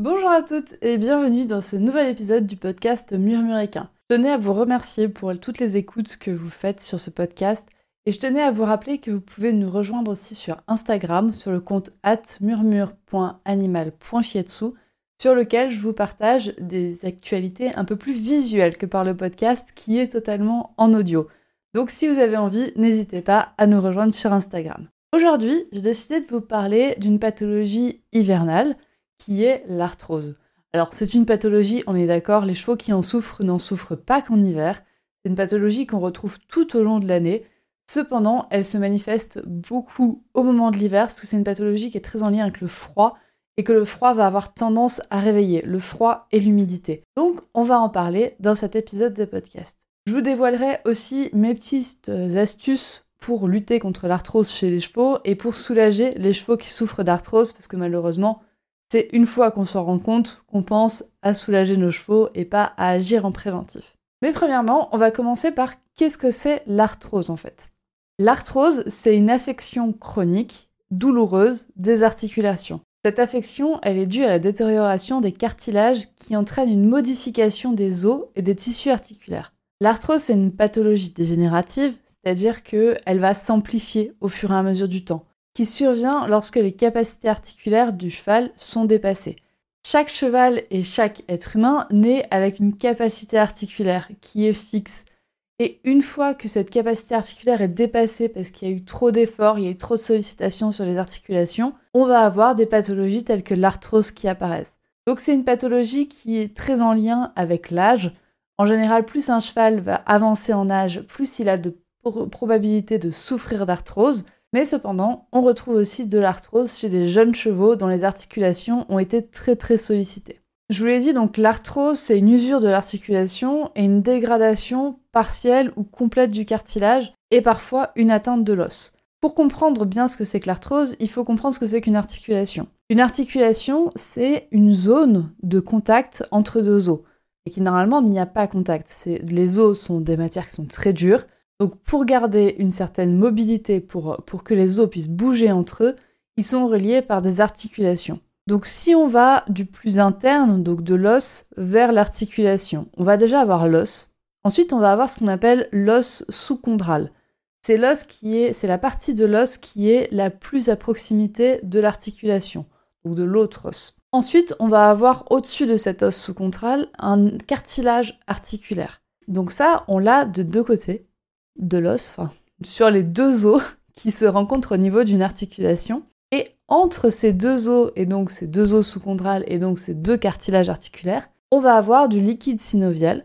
Bonjour à toutes et bienvenue dans ce nouvel épisode du podcast Murmuréquin. Je tenais à vous remercier pour toutes les écoutes que vous faites sur ce podcast et je tenais à vous rappeler que vous pouvez nous rejoindre aussi sur Instagram, sur le compte murmure.animal.chietsu, sur lequel je vous partage des actualités un peu plus visuelles que par le podcast qui est totalement en audio. Donc si vous avez envie, n'hésitez pas à nous rejoindre sur Instagram. Aujourd'hui, j'ai décidé de vous parler d'une pathologie hivernale qui est l'arthrose. Alors c'est une pathologie, on est d'accord, les chevaux qui en souffrent n'en souffrent pas qu'en hiver. C'est une pathologie qu'on retrouve tout au long de l'année Cependant, elle se manifeste beaucoup au moment de l'hiver parce que c'est une pathologie qui est très en lien avec le froid et que le froid va avoir tendance à réveiller, le froid et l'humidité. Donc, on va en parler dans cet épisode de podcast. Je vous dévoilerai aussi mes petites astuces pour lutter contre l'arthrose chez les chevaux et pour soulager les chevaux qui souffrent d'arthrose parce que malheureusement, c'est une fois qu'on s'en rend compte qu'on pense à soulager nos chevaux et pas à agir en préventif. Mais premièrement, on va commencer par qu'est-ce que c'est l'arthrose en fait? L'arthrose, c'est une affection chronique, douloureuse, des articulations. Cette affection, elle est due à la détérioration des cartilages qui entraîne une modification des os et des tissus articulaires. L'arthrose, c'est une pathologie dégénérative, c'est-à-dire qu'elle va s'amplifier au fur et à mesure du temps, qui survient lorsque les capacités articulaires du cheval sont dépassées. Chaque cheval et chaque être humain naît avec une capacité articulaire qui est fixe, et une fois que cette capacité articulaire est dépassée parce qu'il y a eu trop d'efforts, il y a eu trop de sollicitations sur les articulations, on va avoir des pathologies telles que l'arthrose qui apparaissent. Donc c'est une pathologie qui est très en lien avec l'âge. En général, plus un cheval va avancer en âge, plus il a de probabilités de souffrir d'arthrose. Mais cependant, on retrouve aussi de l'arthrose chez des jeunes chevaux dont les articulations ont été très très sollicitées. Je vous l'ai dit, donc l'arthrose, c'est une usure de l'articulation et une dégradation partielle ou complète du cartilage et parfois une atteinte de l'os. Pour comprendre bien ce que c'est que l'arthrose, il faut comprendre ce que c'est qu'une articulation. Une articulation, c'est une zone de contact entre deux os et qui normalement n'y a pas contact. Les os sont des matières qui sont très dures. Donc pour garder une certaine mobilité, pour, pour que les os puissent bouger entre eux, ils sont reliés par des articulations. Donc si on va du plus interne, donc de l'os, vers l'articulation, on va déjà avoir l'os. Ensuite, on va avoir ce qu'on appelle l'os sous-chondral. C'est l'os qui est, c'est la partie de l'os qui est la plus à proximité de l'articulation, ou de l'autre os. Ensuite, on va avoir au-dessus de cet os sous-chondral un cartilage articulaire. Donc ça, on l'a de deux côtés de l'os, enfin sur les deux os qui se rencontrent au niveau d'une articulation. Et entre ces deux os, et donc ces deux os sous-chondrales, et donc ces deux cartilages articulaires, on va avoir du liquide synovial.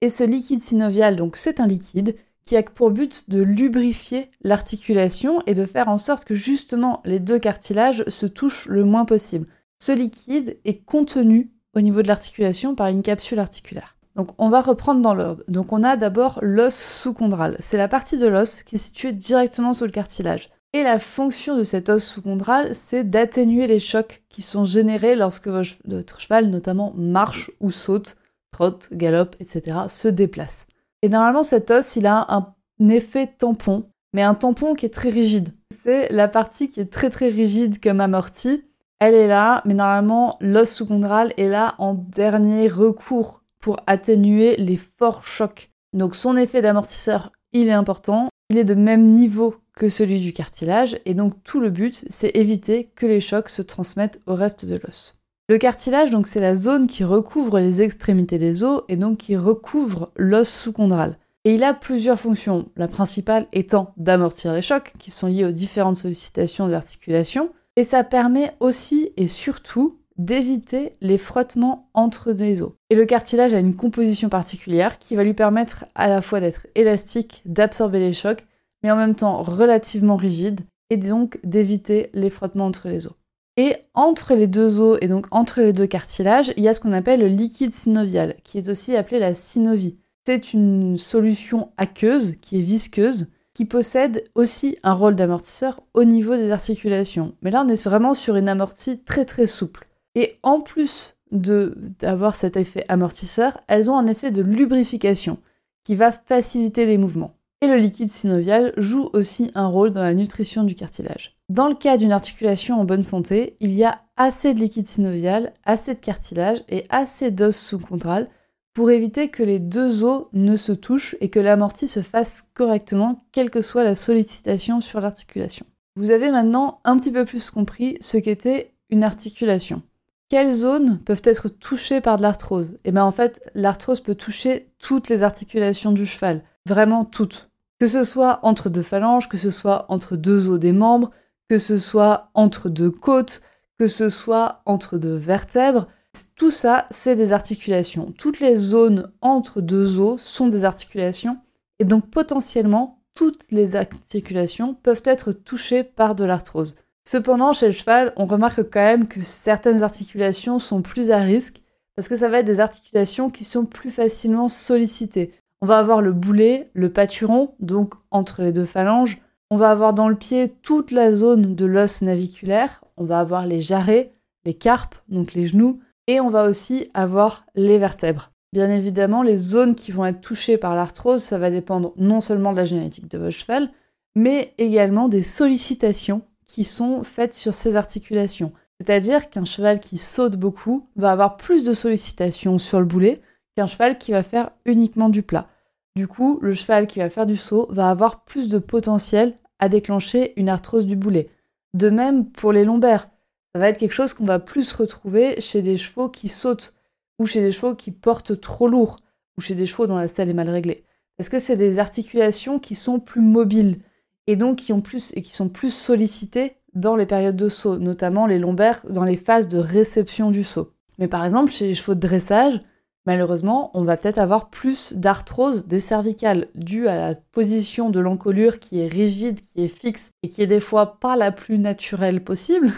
Et ce liquide synovial, donc c'est un liquide qui a pour but de lubrifier l'articulation et de faire en sorte que justement les deux cartilages se touchent le moins possible. Ce liquide est contenu au niveau de l'articulation par une capsule articulaire. On va reprendre dans l'ordre. Donc on a d'abord l'os sous-chondral. C'est la partie de l'os qui est située directement sous le cartilage. Et la fonction de cet os sous-chondral, c'est d'atténuer les chocs qui sont générés lorsque votre cheval, notamment, marche ou saute, trotte, galope, etc., se déplace. Et normalement, cet os, il a un effet tampon, mais un tampon qui est très rigide. C'est la partie qui est très très rigide comme amortie. Elle est là, mais normalement, l'os sous-chondral est là en dernier recours pour atténuer les forts chocs. Donc son effet d'amortisseur, il est important. Il est de même niveau que celui du cartilage, et donc tout le but, c'est éviter que les chocs se transmettent au reste de l'os. Le cartilage, donc, c'est la zone qui recouvre les extrémités des os et donc qui recouvre l'os sous-chondral. Et il a plusieurs fonctions, la principale étant d'amortir les chocs qui sont liés aux différentes sollicitations de l'articulation, et ça permet aussi et surtout d'éviter les frottements entre les os. Et le cartilage a une composition particulière qui va lui permettre à la fois d'être élastique, d'absorber les chocs, mais en même temps relativement rigide, et donc d'éviter les frottements entre les os. Et entre les deux os et donc entre les deux cartilages, il y a ce qu'on appelle le liquide synovial, qui est aussi appelé la synovie. C'est une solution aqueuse qui est visqueuse, qui possède aussi un rôle d'amortisseur au niveau des articulations. Mais là, on est vraiment sur une amortie très très souple. Et en plus d'avoir cet effet amortisseur, elles ont un effet de lubrification qui va faciliter les mouvements. Et le liquide synovial joue aussi un rôle dans la nutrition du cartilage. Dans le cas d'une articulation en bonne santé, il y a assez de liquide synovial, assez de cartilage et assez d'os sous-contrale pour éviter que les deux os ne se touchent et que l'amorti se fasse correctement, quelle que soit la sollicitation sur l'articulation. Vous avez maintenant un petit peu plus compris ce qu'était une articulation. Quelles zones peuvent être touchées par de l'arthrose? Eh bien en fait, l'arthrose peut toucher toutes les articulations du cheval, vraiment toutes. Que ce soit entre deux phalanges, que ce soit entre deux os des membres, que ce soit entre deux côtes, que ce soit entre deux vertèbres, tout ça, c'est des articulations. Toutes les zones entre deux os sont des articulations, et donc potentiellement, toutes les articulations peuvent être touchées par de l'arthrose. Cependant, chez le cheval, on remarque quand même que certaines articulations sont plus à risque, parce que ça va être des articulations qui sont plus facilement sollicitées. On va avoir le boulet, le pâturon, donc entre les deux phalanges. On va avoir dans le pied toute la zone de l'os naviculaire. On va avoir les jarrets, les carpes, donc les genoux. Et on va aussi avoir les vertèbres. Bien évidemment, les zones qui vont être touchées par l'arthrose, ça va dépendre non seulement de la génétique de votre cheval, mais également des sollicitations qui sont faites sur ces articulations. C'est-à-dire qu'un cheval qui saute beaucoup va avoir plus de sollicitations sur le boulet qu'un cheval qui va faire uniquement du plat. Du coup, le cheval qui va faire du saut va avoir plus de potentiel à déclencher une arthrose du boulet. De même pour les lombaires, ça va être quelque chose qu'on va plus retrouver chez des chevaux qui sautent, ou chez des chevaux qui portent trop lourd, ou chez des chevaux dont la selle est mal réglée. Parce que c'est des articulations qui sont plus mobiles, et donc qui, plus, et qui sont plus sollicitées dans les périodes de saut, notamment les lombaires dans les phases de réception du saut. Mais par exemple, chez les chevaux de dressage, malheureusement, on va peut-être avoir plus d'arthrose des cervicales due à la position de l'encolure qui est rigide, qui est fixe et qui est des fois pas la plus naturelle possible.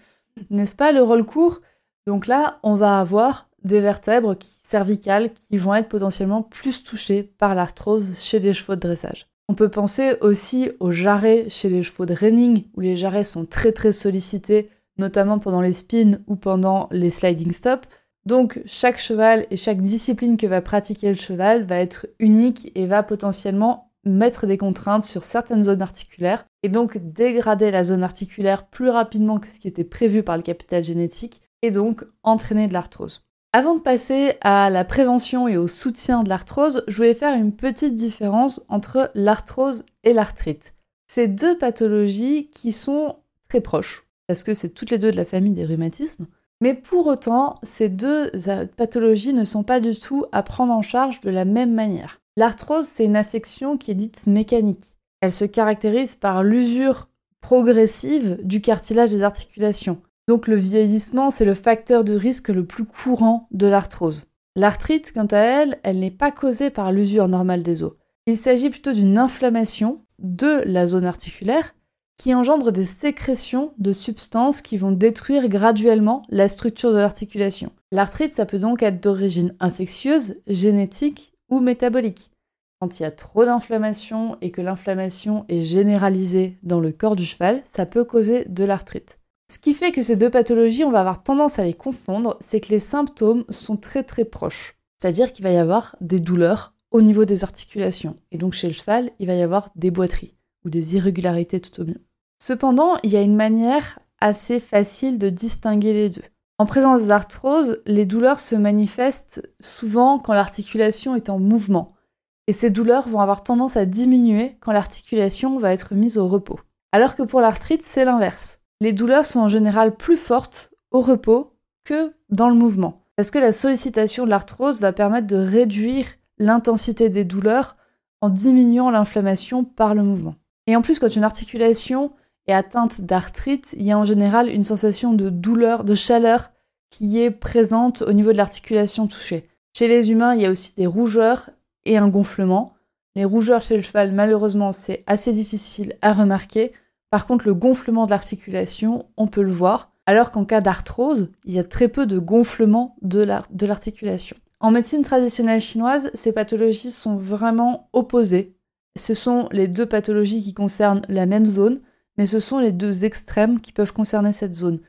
N'est-ce pas le rôle court? Donc là, on va avoir des vertèbres cervicales qui vont être potentiellement plus touchées par l'arthrose chez des chevaux de dressage. On peut penser aussi aux jarrets chez les chevaux de reining, où les jarrets sont très très sollicités, notamment pendant les spins ou pendant les sliding stops. Donc chaque cheval et chaque discipline que va pratiquer le cheval va être unique et va potentiellement mettre des contraintes sur certaines zones articulaires et donc dégrader la zone articulaire plus rapidement que ce qui était prévu par le capital génétique et donc entraîner de l'arthrose. Avant de passer à la prévention et au soutien de l'arthrose, je voulais faire une petite différence entre l'arthrose et l'arthrite. C'est deux pathologies qui sont très proches, parce que c'est toutes les deux de la famille des rhumatismes, mais pour autant, ces deux pathologies ne sont pas du tout à prendre en charge de la même manière. L'arthrose, c'est une affection qui est dite mécanique. Elle se caractérise par l'usure progressive du cartilage des articulations. Donc le vieillissement, c'est le facteur de risque le plus courant de l'arthrose. L'arthrite, quant à elle, elle n'est pas causée par l'usure normale des os. Il s'agit plutôt d'une inflammation de la zone articulaire qui engendre des sécrétions de substances qui vont détruire graduellement la structure de l'articulation. L'arthrite, ça peut donc être d'origine infectieuse, génétique ou métabolique. Quand il y a trop d'inflammation et que l'inflammation est généralisée dans le corps du cheval, ça peut causer de l'arthrite. Ce qui fait que ces deux pathologies, on va avoir tendance à les confondre, c'est que les symptômes sont très très proches. C'est-à-dire qu'il va y avoir des douleurs au niveau des articulations. Et donc chez le cheval, il va y avoir des boiteries ou des irrégularités tout au mieux. Cependant, il y a une manière assez facile de distinguer les deux. En présence d'arthrose, les douleurs se manifestent souvent quand l'articulation est en mouvement. Et ces douleurs vont avoir tendance à diminuer quand l'articulation va être mise au repos. Alors que pour l'arthrite, c'est l'inverse. Les douleurs sont en général plus fortes au repos que dans le mouvement. Parce que la sollicitation de l'arthrose va permettre de réduire l'intensité des douleurs en diminuant l'inflammation par le mouvement. Et en plus, quand une articulation et atteinte d'arthrite, il y a en général une sensation de douleur, de chaleur qui est présente au niveau de l'articulation touchée. Chez les humains, il y a aussi des rougeurs et un gonflement. Les rougeurs chez le cheval, malheureusement, c'est assez difficile à remarquer. Par contre, le gonflement de l'articulation, on peut le voir. alors qu'en cas d'arthrose, il y a très peu de gonflement de l'articulation. En médecine traditionnelle chinoise, ces pathologies sont vraiment opposées. Ce sont les deux pathologies qui concernent la même zone, mais ce sont les deux extrêmes qui peuvent concerner cette zone.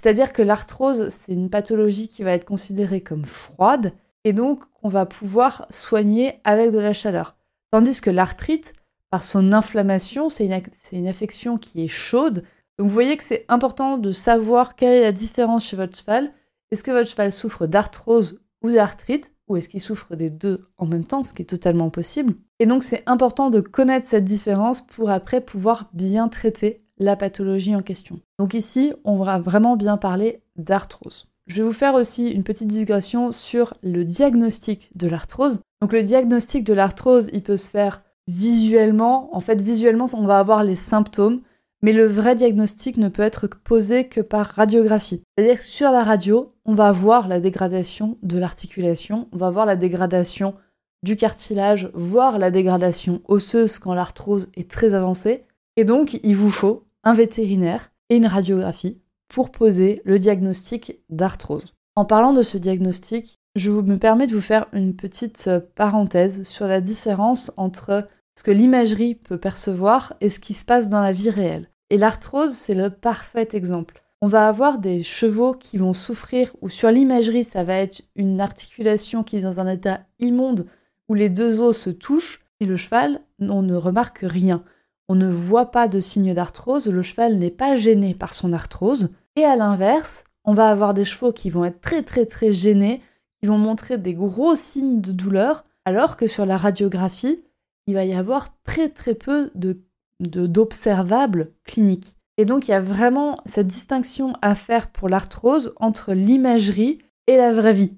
C'est-à-dire que l'arthrose, c'est une pathologie qui va être considérée comme froide, et donc qu'on va pouvoir soigner avec de la chaleur. Tandis que l'arthrite, par son inflammation, c'est une, affection qui est chaude. Donc vous voyez que c'est important de savoir quelle est la différence chez votre cheval. Est-ce que votre cheval souffre d'arthrose ou d'arthrite ou est-ce qu'il souffre des deux en même temps, ce qui est totalement possible. Et donc c'est important de connaître cette différence pour après pouvoir bien traiter la pathologie en question. Donc ici, on va vraiment bien parler d'arthrose. Je vais vous faire aussi une petite digression sur le diagnostic de l'arthrose. Donc le diagnostic de l'arthrose, il peut se faire visuellement. En fait, visuellement, on va avoir les symptômes, mais le vrai diagnostic ne peut être posé que par radiographie. C'est-à-dire que sur la radio, on va voir la dégradation de l'articulation, on va voir la dégradation du cartilage, voire la dégradation osseuse quand l'arthrose est très avancée. Et donc, il vous faut un vétérinaire et une radiographie pour poser le diagnostic d'arthrose. En parlant de ce diagnostic, je me permets de vous faire une petite euh, parenthèse sur la différence entre ce que l'imagerie peut percevoir et ce qui se passe dans la vie réelle. Et l'arthrose, c'est le parfait exemple. On va avoir des chevaux qui vont souffrir, ou sur l'imagerie, ça va être une articulation qui est dans un état immonde, où les deux os se touchent, et le cheval, on ne remarque rien. On ne voit pas de signe d'arthrose, le cheval n'est pas gêné par son arthrose. Et à l'inverse, on va avoir des chevaux qui vont être très très très gênés, qui vont montrer des gros signes de douleur, alors que sur la radiographie, il va y avoir très très peu de, d'observables cliniques. Et donc il y a vraiment cette distinction à faire pour l'arthrose entre l'imagerie et la vraie vie.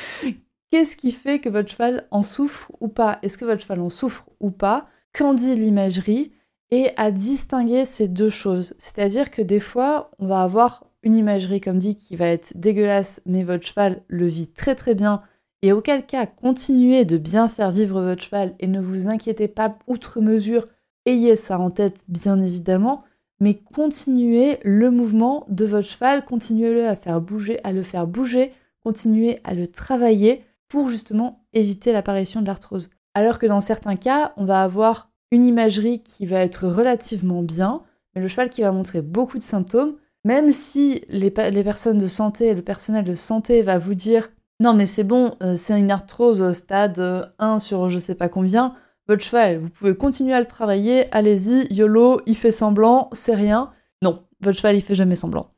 Qu'est-ce qui fait que votre cheval en souffre ou pas? Est-ce que votre cheval en souffre ou pas? Qu'en dit l'imagerie? Et à distinguer ces deux choses. C'est-à-dire que des fois, on va avoir une imagerie, comme dit, qui va être dégueulasse, mais votre cheval le vit très très bien et auquel cas, continuez de bien faire vivre votre cheval et ne vous inquiétez pas outre mesure, ayez ça en tête bien évidemment, mais continuez le mouvement de votre cheval, continuez-le à faire bouger, à le faire bouger, continuez à le travailler pour justement éviter l'apparition de l'arthrose. Alors que dans certains cas, on va avoir une imagerie qui va être relativement bien, mais le cheval qui va montrer beaucoup de symptômes, même si les, les personnes de santé, le personnel de santé va vous dire non, mais c'est bon, euh, c'est une arthrose stade 1 euh, sur je sais pas combien. Votre cheval, vous pouvez continuer à le travailler, allez-y, YOLO, il fait semblant, c'est rien. Non, votre cheval, il fait jamais semblant.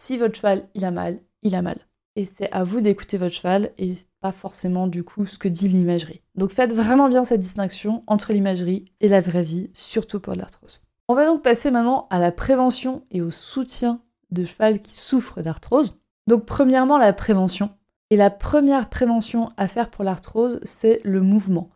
Si votre cheval, il a mal, il a mal. Et c'est à vous d'écouter votre cheval et pas forcément du coup ce que dit l'imagerie. Donc faites vraiment bien cette distinction entre l'imagerie et la vraie vie, surtout pour l'arthrose. On va donc passer maintenant à la prévention et au soutien de cheval qui souffre d'arthrose. Donc premièrement la prévention. Et la première prévention à faire pour l'arthrose, c'est le mouvement.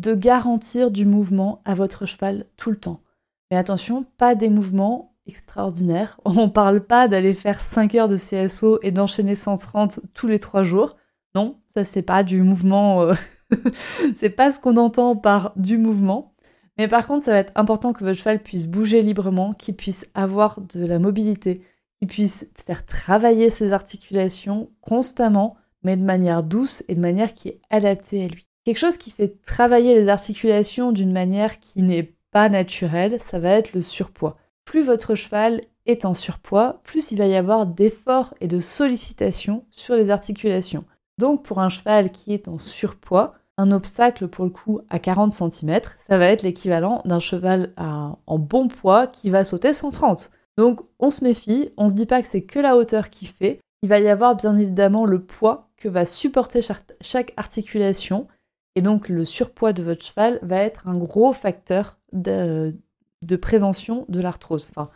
De garantir du mouvement à votre cheval tout le temps. Mais attention, pas des mouvements extraordinaires. On ne parle pas d'aller faire 5 heures de CSO et d'enchaîner 130 tous les 3 jours. Non, ça c'est pas du mouvement. Euh, c'est pas ce qu'on entend par du mouvement. Mais par contre, ça va être important que votre cheval puisse bouger librement, qu'il puisse avoir de la mobilité, qu'il puisse faire travailler ses articulations constamment mais de manière douce et de manière qui est adaptée à lui. Quelque chose qui fait travailler les articulations d'une manière qui n'est pas naturelle, ça va être le surpoids. Plus votre cheval est en surpoids, plus il va y avoir d'efforts et de sollicitations sur les articulations. Donc pour un cheval qui est en surpoids, un obstacle pour le coup à 40 cm, ça va être l'équivalent d'un cheval en bon poids qui va sauter 130. Donc on se méfie, on se dit pas que c'est que la hauteur qui fait, il va y avoir bien évidemment le poids va supporter chaque, articulation. Et donc le surpoids de votre cheval va être un gros facteur de, prévention de l'arthrose. Enfin,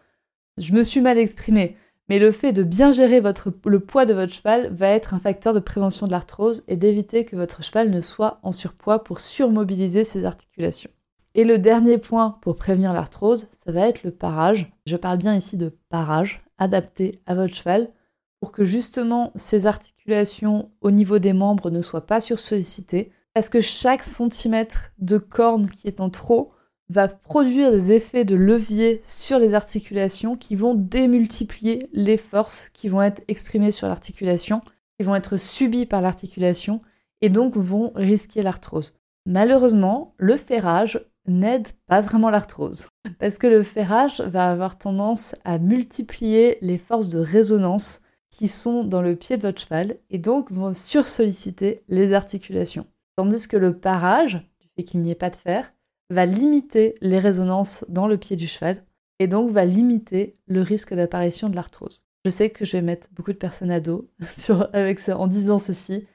je me suis mal exprimée, mais le fait de bien gérer votre, le poids de votre cheval va être un facteur de prévention de l'arthrose et d'éviter que votre cheval ne soit en surpoids pour surmobiliser ses articulations. Et le dernier point pour prévenir l'arthrose, ça va être le parage. Je parle bien ici de parage adapté à votre cheval pour que justement ces articulations au niveau des membres ne soient pas sursollicitées, parce que chaque centimètre de corne qui est en trop va produire des effets de levier sur les articulations qui vont démultiplier les forces qui vont être exprimées sur l'articulation, qui vont être subies par l'articulation et donc vont risquer l'arthrose. Malheureusement, le ferrage n'aide pas vraiment l'arthrose parce que le ferrage va avoir tendance à multiplier les forces de résonance qui sont dans le pied de votre cheval et donc vont sursolliciter les articulations. Tandis que le parage, du fait qu'il n'y ait pas de fer, va limiter les résonances dans le pied du cheval et donc va limiter le risque d'apparition de l'arthrose. Je sais que je vais mettre beaucoup de personnes à dos en disant ceci,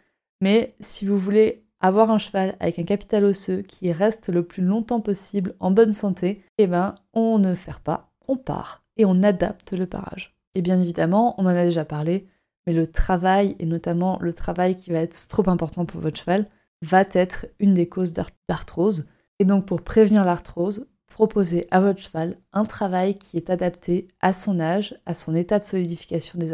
mais si vous voulez avoir un cheval avec un capital osseux qui reste le plus longtemps possible en bonne santé, eh ben on ne fait pas, on part et on adapte le parage. Et bien évidemment, on en a déjà parlé, mais le travail, et notamment le travail qui va être trop important pour votre cheval, va être une des causes d'arthrose. Et donc pour prévenir l'arthrose, proposez à votre cheval un travail qui est adapté à son âge, à son état de solidification des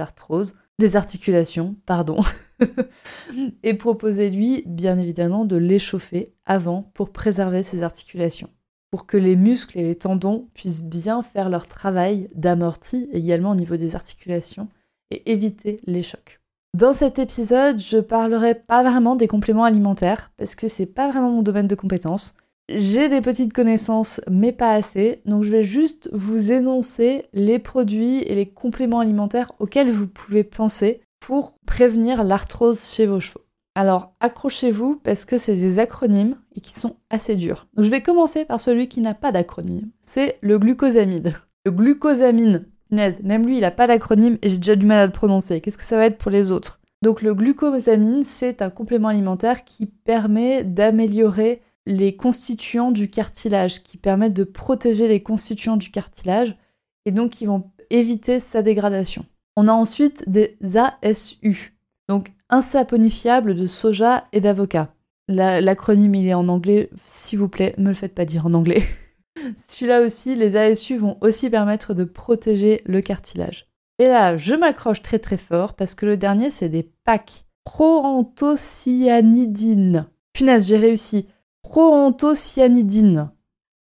des articulations, pardon. et proposez-lui bien évidemment de l'échauffer avant pour préserver ses articulations, pour que les muscles et les tendons puissent bien faire leur travail d'amorti également au niveau des articulations et éviter les chocs. Dans cet épisode, je parlerai pas vraiment des compléments alimentaires parce que c'est pas vraiment mon domaine de compétence. J'ai des petites connaissances, mais pas assez, donc je vais juste vous énoncer les produits et les compléments alimentaires auxquels vous pouvez penser pour prévenir l'arthrose chez vos chevaux. Alors accrochez-vous parce que c'est des acronymes et qui sont assez durs. Donc je vais commencer par celui qui n'a pas d'acronyme. C'est le glucosamide. Le glucosamine, même lui il n'a pas d'acronyme et j'ai déjà du mal à le prononcer. Qu'est-ce que ça va être pour les autres? Donc le glucosamine, c'est un complément alimentaire qui permet d'améliorer les constituants du cartilage, qui permettent de protéger les constituants du cartilage et donc qui vont éviter sa dégradation. On a ensuite des ASU, donc insaponifiables de soja et d'avocat. L'acronyme il est en anglais, s'il vous plaît, me le faites pas dire en anglais. Celui-là aussi, les ASU vont aussi permettre de protéger le cartilage. Et là, je m'accroche très très fort parce que le dernier, c'est des PAC. Proanthocyanidine. Punaise, j'ai réussi proanthocyanidine.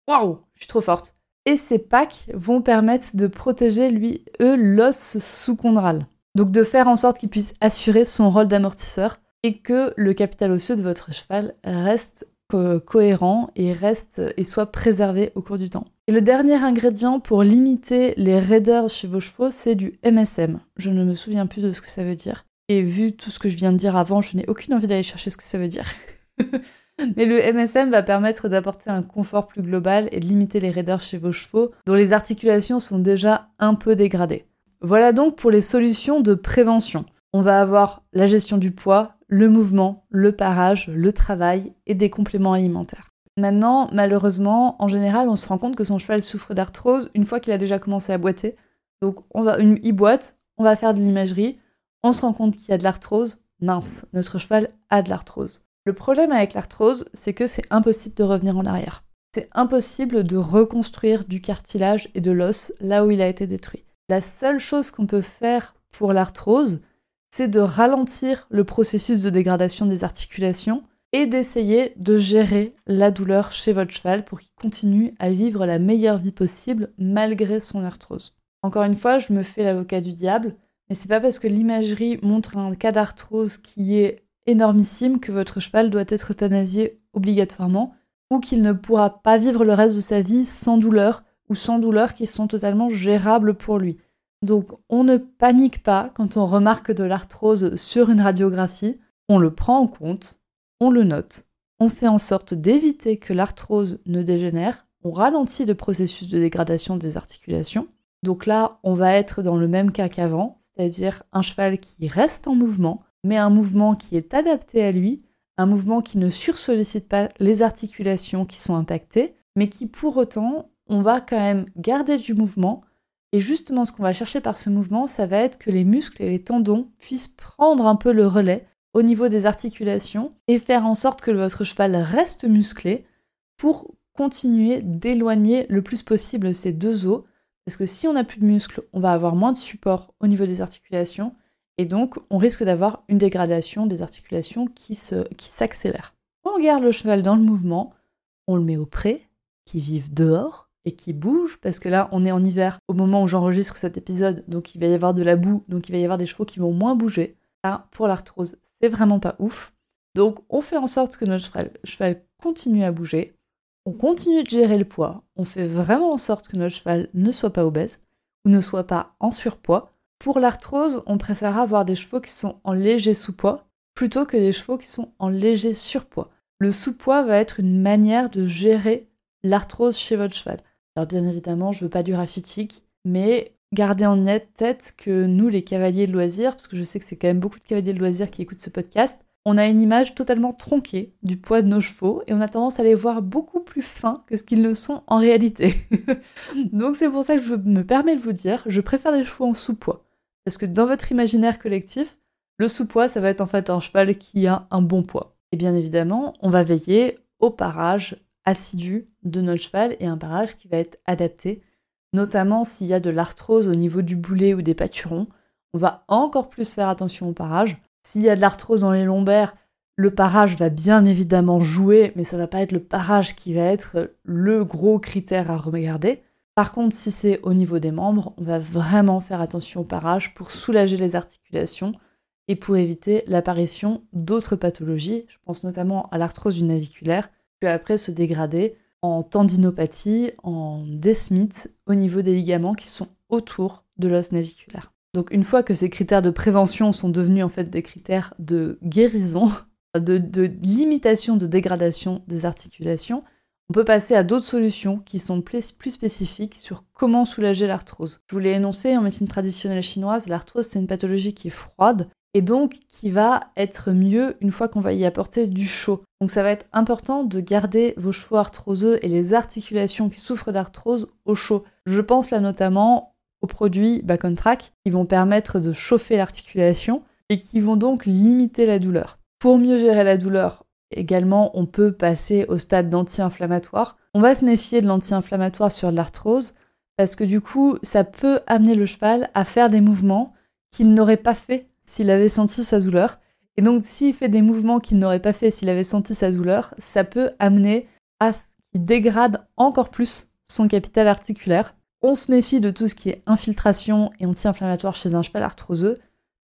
Waouh, je suis trop forte. Et ces packs vont permettre de protéger, lui, eux, l'os sous-chondral. Donc de faire en sorte qu'il puisse assurer son rôle d'amortisseur et que le capital osseux de votre cheval reste cohérent et reste et soit préservé au cours du temps. Et le dernier ingrédient pour limiter les raideurs chez vos chevaux, c'est du MSM. Je ne me souviens plus de ce que ça veut dire. Et vu tout ce que je viens de dire avant, je n'ai aucune envie d'aller chercher ce que ça veut dire. Mais le MSM va permettre d'apporter un confort plus global et de limiter les raideurs chez vos chevaux, dont les articulations sont déjà un peu dégradées. Voilà donc pour les solutions de prévention. On va avoir la gestion du poids, le mouvement, le parage, le travail et des compléments alimentaires. Maintenant, malheureusement, en général, on se rend compte que son cheval souffre d'arthrose une fois qu'il a déjà commencé à boiter. Donc, on va, une, il boite, on va faire de l'imagerie, on se rend compte qu'il y a de l'arthrose. Mince, notre cheval a de l'arthrose. Le problème avec l'arthrose, c'est que c'est impossible de revenir en arrière. C'est impossible de reconstruire du cartilage et de l'os là où il a été détruit. La seule chose qu'on peut faire pour l'arthrose, c'est de ralentir le processus de dégradation des articulations et d'essayer de gérer la douleur chez votre cheval pour qu'il continue à vivre la meilleure vie possible malgré son arthrose. Encore une fois, je me fais l'avocat du diable, mais c'est pas parce que l'imagerie montre un cas d'arthrose qui est énormissime que votre cheval doit être euthanasié obligatoirement ou qu'il ne pourra pas vivre le reste de sa vie sans douleur ou sans douleurs qui sont totalement gérables pour lui. Donc on ne panique pas quand on remarque de l'arthrose sur une radiographie, on le prend en compte, on le note, on fait en sorte d'éviter que l'arthrose ne dégénère, on ralentit le processus de dégradation des articulations. Donc là, on va être dans le même cas qu'avant, c'est-à-dire un cheval qui reste en mouvement, mais un mouvement qui est adapté à lui, un mouvement qui ne sursollicite pas les articulations qui sont impactées, mais qui pour autant, on va quand même garder du mouvement. Et justement, ce qu'on va chercher par ce mouvement, ça va être que les muscles et les tendons puissent prendre un peu le relais au niveau des articulations et faire en sorte que votre cheval reste musclé pour continuer d'éloigner le plus possible ces deux os. Parce que si on n'a plus de muscles, on va avoir moins de support au niveau des articulations et donc, on risque d'avoir une dégradation des articulations qui s'accélère. on garde le cheval dans le mouvement, on le met au pré, qui vivent dehors et qui bougent, parce que là, on est en hiver au moment où j'enregistre cet épisode, donc il va y avoir de la boue, donc il va y avoir des chevaux qui vont moins bouger. Là, pour l'arthrose, c'est vraiment pas ouf. Donc, on fait en sorte que notre cheval, cheval continue à bouger, on continue de gérer le poids, on fait vraiment en sorte que notre cheval ne soit pas obèse ou ne soit pas en surpoids. Pour l'arthrose, on préfère avoir des chevaux qui sont en léger sous-poids plutôt que des chevaux qui sont en léger surpoids. Le sous-poids va être une manière de gérer l'arthrose chez votre cheval. Alors bien évidemment, je veux pas du raffitique, mais gardez en tête que nous, les cavaliers de loisirs, parce que je sais que c'est quand même beaucoup de cavaliers de loisirs qui écoutent ce podcast, on a une image totalement tronquée du poids de nos chevaux et on a tendance à les voir beaucoup plus fins que ce qu'ils le sont en réalité. Donc c'est pour ça que je me permets de vous dire, je préfère des chevaux en sous-poids. Parce que dans votre imaginaire collectif, le sous-poids, ça va être en fait un cheval qui a un bon poids. Et bien évidemment, on va veiller au parage assidu de notre cheval et un parage qui va être adapté, notamment s'il y a de l'arthrose au niveau du boulet ou des pâturons. On va encore plus faire attention au parage. S'il y a de l'arthrose dans les lombaires, le parage va bien évidemment jouer, mais ça va pas être le parage qui va être le gros critère à regarder. Par contre, si c'est au niveau des membres, on va vraiment faire attention au parage pour soulager les articulations et pour éviter l'apparition d'autres pathologies. Je pense notamment à l'arthrose du naviculaire, puis après se dégrader en tendinopathie, en desmite au niveau des ligaments qui sont autour de l'os naviculaire. Donc une fois que ces critères de prévention sont devenus en fait des critères de guérison, de, de limitation de dégradation des articulations, on peut passer à d'autres solutions qui sont plus, spécifiques sur comment soulager l'arthrose. Je vous l'ai énoncé, en médecine traditionnelle chinoise, l'arthrose c'est une pathologie qui est froide et donc qui va être mieux une fois qu'on va y apporter du chaud. Donc ça va être important de garder vos chevaux arthroseux et les articulations qui souffrent d'arthrose au chaud. Je pense là notamment aux produits Back on Track qui vont permettre de chauffer l'articulation et qui vont donc limiter la douleur. Pour mieux gérer la douleur, Également, on peut passer au stade d'anti-inflammatoire. On va se méfier de l'anti-inflammatoire sur l'arthrose parce que du coup, ça peut amener le cheval à faire des mouvements qu'il n'aurait pas fait s'il avait senti sa douleur. Et donc, s'il fait des mouvements qu'il n'aurait pas fait s'il avait senti sa douleur, ça peut amener à ce qu'il dégrade encore plus son capital articulaire. On se méfie de tout ce qui est infiltration et anti-inflammatoire chez un cheval arthroseux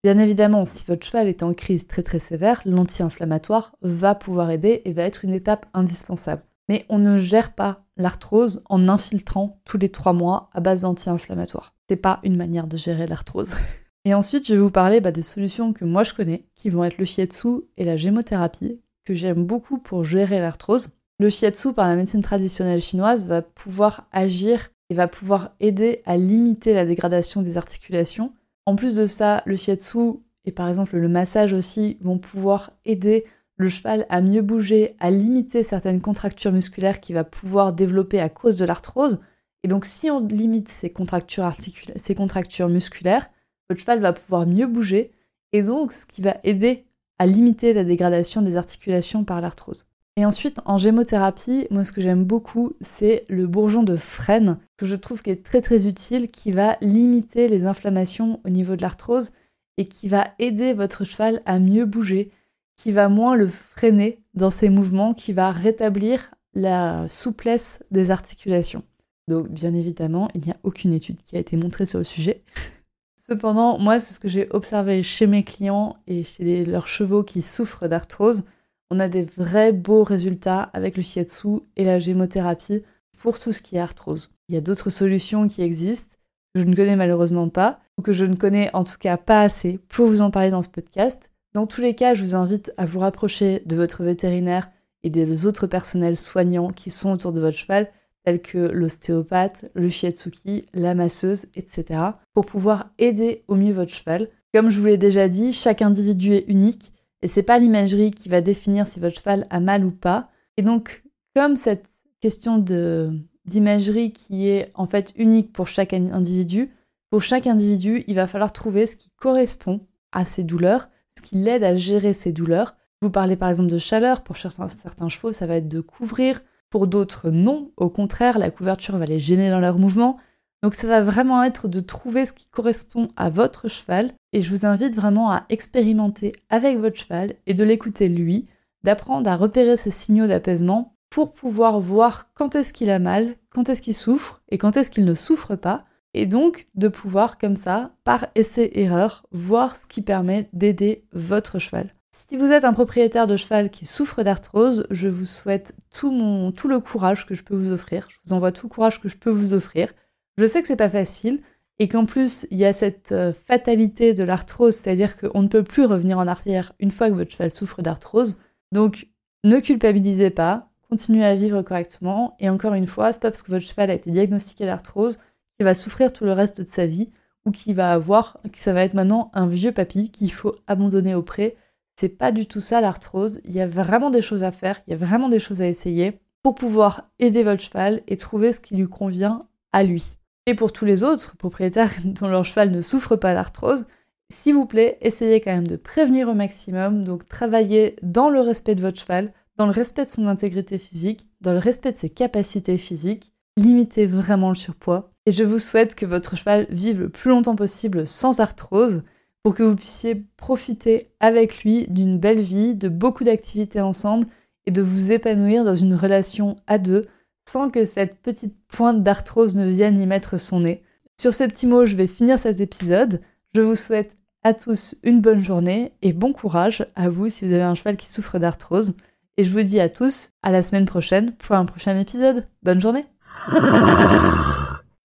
Bien évidemment, si votre cheval est en crise très très sévère, l'anti-inflammatoire va pouvoir aider et va être une étape indispensable. Mais on ne gère pas l'arthrose en infiltrant tous les trois mois à base d'anti-inflammatoire. C'est pas une manière de gérer l'arthrose. Et ensuite, je vais vous parler bah, des solutions que moi je connais, qui vont être le shiatsu et la gémothérapie, que j'aime beaucoup pour gérer l'arthrose. Le shiatsu, par la médecine traditionnelle chinoise, va pouvoir agir et va pouvoir aider à limiter la dégradation des articulations en plus de ça, le shiatsu et par exemple le massage aussi vont pouvoir aider le cheval à mieux bouger, à limiter certaines contractures musculaires qu'il va pouvoir développer à cause de l'arthrose. Et donc si on limite ces contractures, ces contractures musculaires, votre cheval va pouvoir mieux bouger et donc ce qui va aider à limiter la dégradation des articulations par l'arthrose. Et ensuite, en gémothérapie, moi ce que j'aime beaucoup, c'est le bourgeon de frêne, que je trouve qui est très très utile, qui va limiter les inflammations au niveau de l'arthrose et qui va aider votre cheval à mieux bouger, qui va moins le freiner dans ses mouvements, qui va rétablir la souplesse des articulations. Donc bien évidemment, il n'y a aucune étude qui a été montrée sur le sujet. Cependant, moi, c'est ce que j'ai observé chez mes clients et chez leurs chevaux qui souffrent d'arthrose on a des vrais beaux résultats avec le shiatsu et la gémothérapie pour tout ce qui est arthrose. Il y a d'autres solutions qui existent que je ne connais malheureusement pas, ou que je ne connais en tout cas pas assez pour vous en parler dans ce podcast. Dans tous les cas, je vous invite à vous rapprocher de votre vétérinaire et des autres personnels soignants qui sont autour de votre cheval, tels que l'ostéopathe, le shiatsuki, la masseuse, etc., pour pouvoir aider au mieux votre cheval. Comme je vous l'ai déjà dit, chaque individu est unique et c'est pas l'imagerie qui va définir si votre cheval a mal ou pas. Et donc, comme cette question d'imagerie qui est en fait unique pour chaque individu, pour chaque individu, il va falloir trouver ce qui correspond à ses douleurs, ce qui l'aide à gérer ses douleurs. Vous parlez par exemple de chaleur, pour certains chevaux, ça va être de couvrir, pour d'autres non, au contraire, la couverture va les gêner dans leur mouvement. Donc ça va vraiment être de trouver ce qui correspond à votre cheval et je vous invite vraiment à expérimenter avec votre cheval et de l'écouter lui, d'apprendre à repérer ses signaux d'apaisement pour pouvoir voir quand est-ce qu'il a mal, quand est-ce qu'il souffre et quand est-ce qu'il ne souffre pas, et donc de pouvoir comme ça, par essai-erreur, voir ce qui permet d'aider votre cheval. Si vous êtes un propriétaire de cheval qui souffre d'arthrose, je vous souhaite tout, mon, tout le courage que je peux vous offrir. Je vous envoie tout le courage que je peux vous offrir. Je sais que c'est pas facile et qu'en plus il y a cette euh, fatalité de l'arthrose, c'est-à-dire qu'on ne peut plus revenir en arrière une fois que votre cheval souffre d'arthrose. Donc ne culpabilisez pas, continuez à vivre correctement. Et encore une fois, c'est pas parce que votre cheval a été diagnostiqué d'arthrose qu'il va souffrir tout le reste de sa vie ou qu'il va avoir, que ça va être maintenant un vieux papy qu'il faut abandonner au pré. C'est pas du tout ça l'arthrose. Il y a vraiment des choses à faire, il y a vraiment des choses à essayer pour pouvoir aider votre cheval et trouver ce qui lui convient à lui. Et pour tous les autres propriétaires dont leur cheval ne souffre pas d'arthrose, s'il vous plaît, essayez quand même de prévenir au maximum, donc travaillez dans le respect de votre cheval, dans le respect de son intégrité physique, dans le respect de ses capacités physiques, limitez vraiment le surpoids. Et je vous souhaite que votre cheval vive le plus longtemps possible sans arthrose pour que vous puissiez profiter avec lui d'une belle vie, de beaucoup d'activités ensemble et de vous épanouir dans une relation à deux sans que cette petite pointe d'arthrose ne vienne y mettre son nez. Sur ces petits mots, je vais finir cet épisode. Je vous souhaite à tous une bonne journée et bon courage à vous si vous avez un cheval qui souffre d'arthrose. Et je vous dis à tous à la semaine prochaine pour un prochain épisode. Bonne journée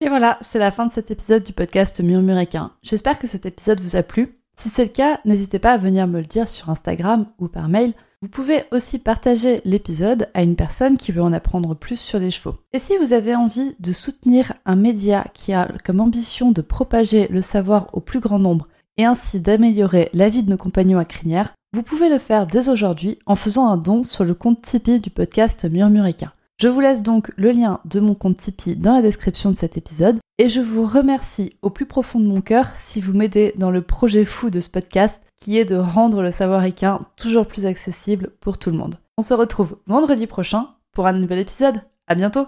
Et voilà, c'est la fin de cet épisode du podcast Murmuréquin. J'espère que cet épisode vous a plu. Si c'est le cas, n'hésitez pas à venir me le dire sur Instagram ou par mail. Vous pouvez aussi partager l'épisode à une personne qui veut en apprendre plus sur les chevaux. Et si vous avez envie de soutenir un média qui a comme ambition de propager le savoir au plus grand nombre et ainsi d'améliorer la vie de nos compagnons à crinière, vous pouvez le faire dès aujourd'hui en faisant un don sur le compte Tipeee du podcast Murmuréquin. Je vous laisse donc le lien de mon compte Tipeee dans la description de cet épisode et je vous remercie au plus profond de mon cœur si vous m'aidez dans le projet fou de ce podcast qui est de rendre le savoir équin toujours plus accessible pour tout le monde. On se retrouve vendredi prochain pour un nouvel épisode. À bientôt!